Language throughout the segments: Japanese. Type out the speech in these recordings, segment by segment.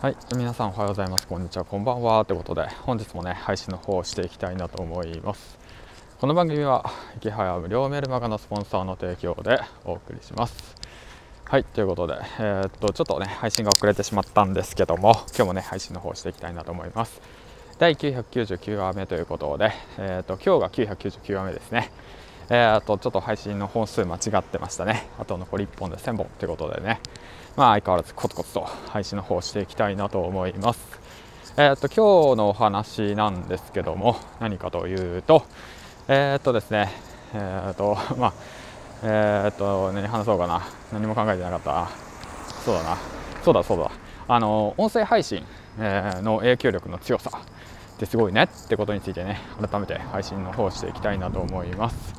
はい、皆さんおはようございます。こんにちは、こんばんは。ということで、本日もね、配信の方をしていきたいなと思います。この番組は、池早無料メールマガのスポンサーの提供でお送りします。はい、ということで、えーっと、ちょっとね、配信が遅れてしまったんですけども、今日もね、配信の方をしていきたいなと思います。第999話目ということで、えーっと、今日が999話目ですね。えー、あとちょっと配信の本数間違ってましたね。あと残り1本で1000本ということでね、まあ相変わらずコツコツと配信の方をしていきたいなと思います。えー、っと今日のお話なんですけども、何かというと、えー、っとですね、えー、っと まあえー、っと何話そうかな、何も考えてなかった。そうだな、そうだそうだ。あの音声配信、えの影響力の強さってすごいねってことについてね、改めて配信の方していきたいなと思います。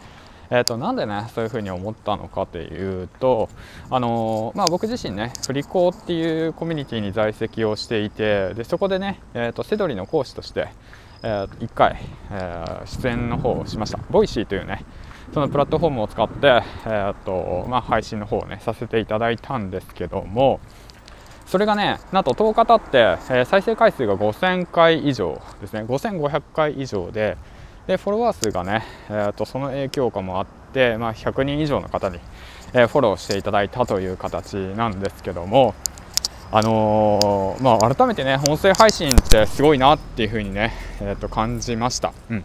えー、となんでねそういうふうに思ったのかというと、あのーまあ、僕自身ね振り子っていうコミュニティに在籍をしていてでそこでね、えー、とセドリの講師として、えー、1回、えー出演の方をしました。 Voicy というねそのプラットフォームを使って、えーとまあ、配信の方をねさせていただいたんですけどもそれがねなんと10日経って、えー再生回数が5000回以上ですね。5500回以上ででフォロワー数がね、えー、とその影響下もあって、まあ、100人以上の方に、えーフォローしていただいたという形なんですけども、あのーまあ、改めてね音声配信ってすごいなっていうふうにね、えー、と感じました。うん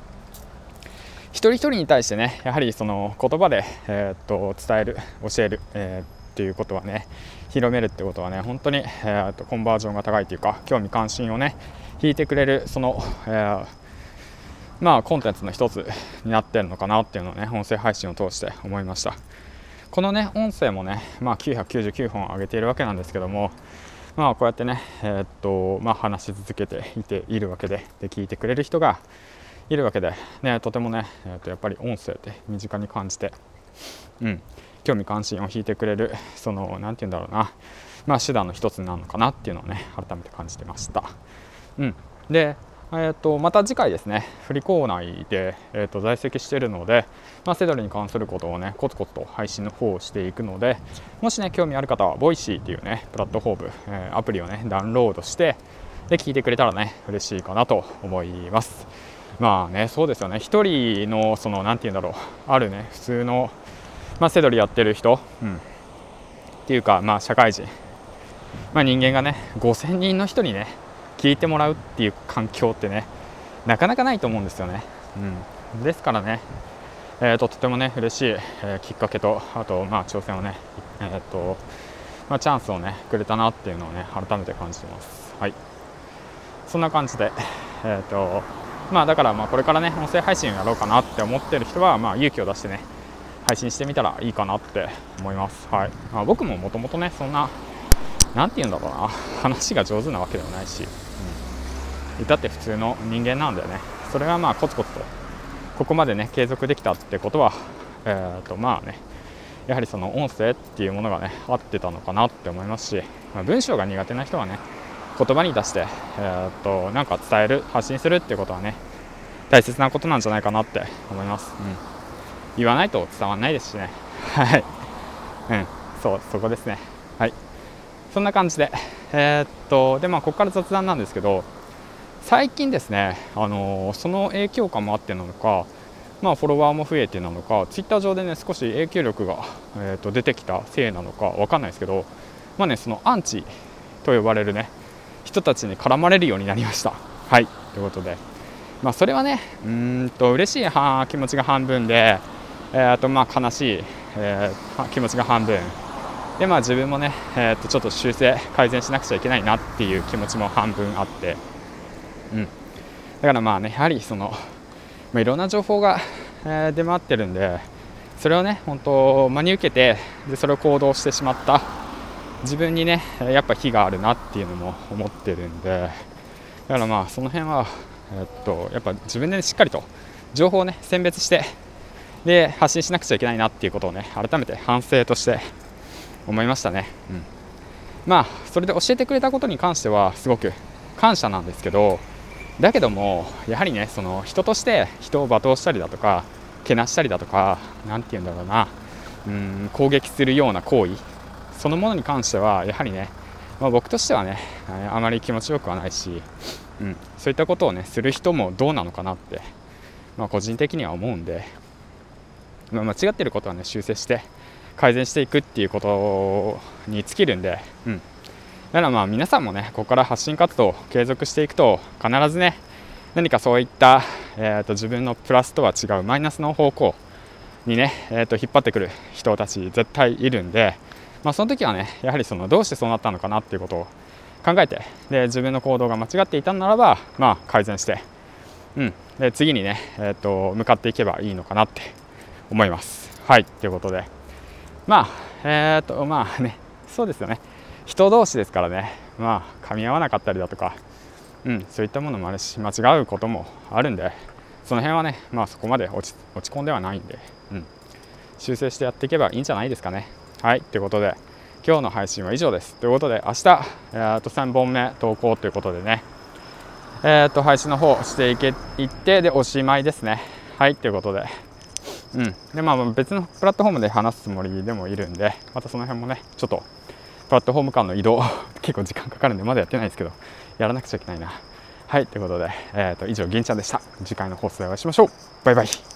一人一人に対してねやはりその言葉で、えー、と伝える教える、えーっていうことはね広めるってことはね本当に、えー、とコンバージョンが高いというか興味関心をね引いてくれるその、えーまあコンテンツの一つになってるのかなっていうのをね音声配信を通して思いました。このね音声もね、まあ、999本上げているわけなんですけどもまあこうやってねえーっとまあ話し続けていているわけでで聞いてくれる人がいるわけで、ね、とてもね、えーっとやっぱり音声って身近に感じてうん興味関心を引いてくれるその何て言うんだろうなまあ手段の一つなのかなっていうのをね改めて感じてました。うん。でえー、とまた次回ですね、振り子内で、えー、と在籍しているので、まあ、セドリに関することをね、コツコツと配信の方をしていくので、もしね、興味ある方は、 Voicy っていうね、プラットフォーム、えーアプリをね、ダウンロードして、で、聞いてくれたらね、嬉しいかなと思います。まあね、そうですよね、一人の、その、なんて言うんだろう、あるね、普通の、まあ、セドリやってる人、うん、っていうか、まあ、社会人、まあ、人間がね、5000人の人にね、聞いてもらうっていう環境ってねなかなかないと思うんですよね、うん、ですからね、えーととてもね嬉しい、えーきっかけとあとまあ挑戦をねえーとまあ、チャンスをねくれたなっていうのをね改めて感じてます。はい。そんな感じでえっ、とまあだからまあこれからね音声配信をやろうかなって思ってる人はまあ勇気を出してね配信してみたらいいかなって思います。はい、まあ、僕ももともとねそんななんて言うんだろうな話が上手なわけではないし、至って普通の人間なんだよね。それがまあコツコツとここまでね継続できたってことはえー、とまあねやはりその音声っていうものがね合ってたのかなって思いますし、まあ文章が苦手な人はね言葉に出して、えー、となんか伝える発信するってことはね大切なことなんじゃないかなって思います、うん、言わないと伝わらないですしね。はい。うん。そうそこですね。はい。そんな感じで、えーっと、で、まあ、ここから雑談なんですけど、最近ですね、あのその影響感もあってなのか、まあ、フォロワーも増えてなのか、ツイッター上でね、少し影響力が、えーと出てきたせいなのかわかんないですけど、まあね、そのアンチと呼ばれるね、人たちに絡まれるようになりました。はい、ということで、まあ、それはね、うんと嬉しい気持ちが半分で、えーとまあ悲しい、えー気持ちが半分。でまあ自分もね、えー、とちょっと修正改善しなくちゃいけないなっていう気持ちも半分あって、うん、だからまあねやはりその、まあ、いろんな情報が、えー出回ってるんでそれをね本当真に受けてでそれを行動してしまった。自分にねやっぱ非があるなっていうのも思ってるんでだからまあその辺は、えーっとやっぱ自分で、ね、しっかりと情報をね選別してで発信しなくちゃいけないなっていうことをね改めて反省として思いましたね、うん、まあそれで教えてくれたことに関してはすごく感謝なんですけどだけどもやはりねその人として人を罵倒したりだとかけなしたりだとか何て言うんだろうなうん攻撃するような行為そのものに関してはやはりねまあ、僕としてはねあまり気持ちよくはないし、うん、そういったことをねする人もどうなのかなって、まあ、個人的には思うんで、まあ、間違ってることはね修正して改善していくっていうことに尽きるんで、うん、だからまあ皆さんもねここから発信活動を継続していくと必ずね何かそういった、えーと、自分のプラスとは違うマイナスの方向にね、えーと、引っ張ってくる人たち絶対いるんで、まあ、その時はねやはりそのどうしてそうなったのかなっていうことを考えてで自分の行動が間違っていたならば、まあ、改善して、うん、で次にね、えーと、向かっていけばいいのかなって思います。はい。ということで。まあえっ、ー、とまあねそうですよね。人同士ですからねまあ噛み合わなかったりだとかうん、そういったものもあるし間違うこともあるんでその辺はね、まあ、そこまで落ち落ち込んではないんで、うん、修正してやっていけばいいんじゃないですかね。はいということで今日の配信は以上です。ということで明日、えー、と3本目投稿ということでね、えー、と配信の方していけいってでおしまいですね。はいということで。うん、でまあ別のプラットフォームで話すつもりでもいるんでまたその辺もねちょっとプラットフォーム間の移動 結構時間かかるんでまだやってないですけどやらなくちゃいけないな。はい、ということで、えーと、以上、銀ちゃんでした。次回の放送でお会いしましょう。バイバイ。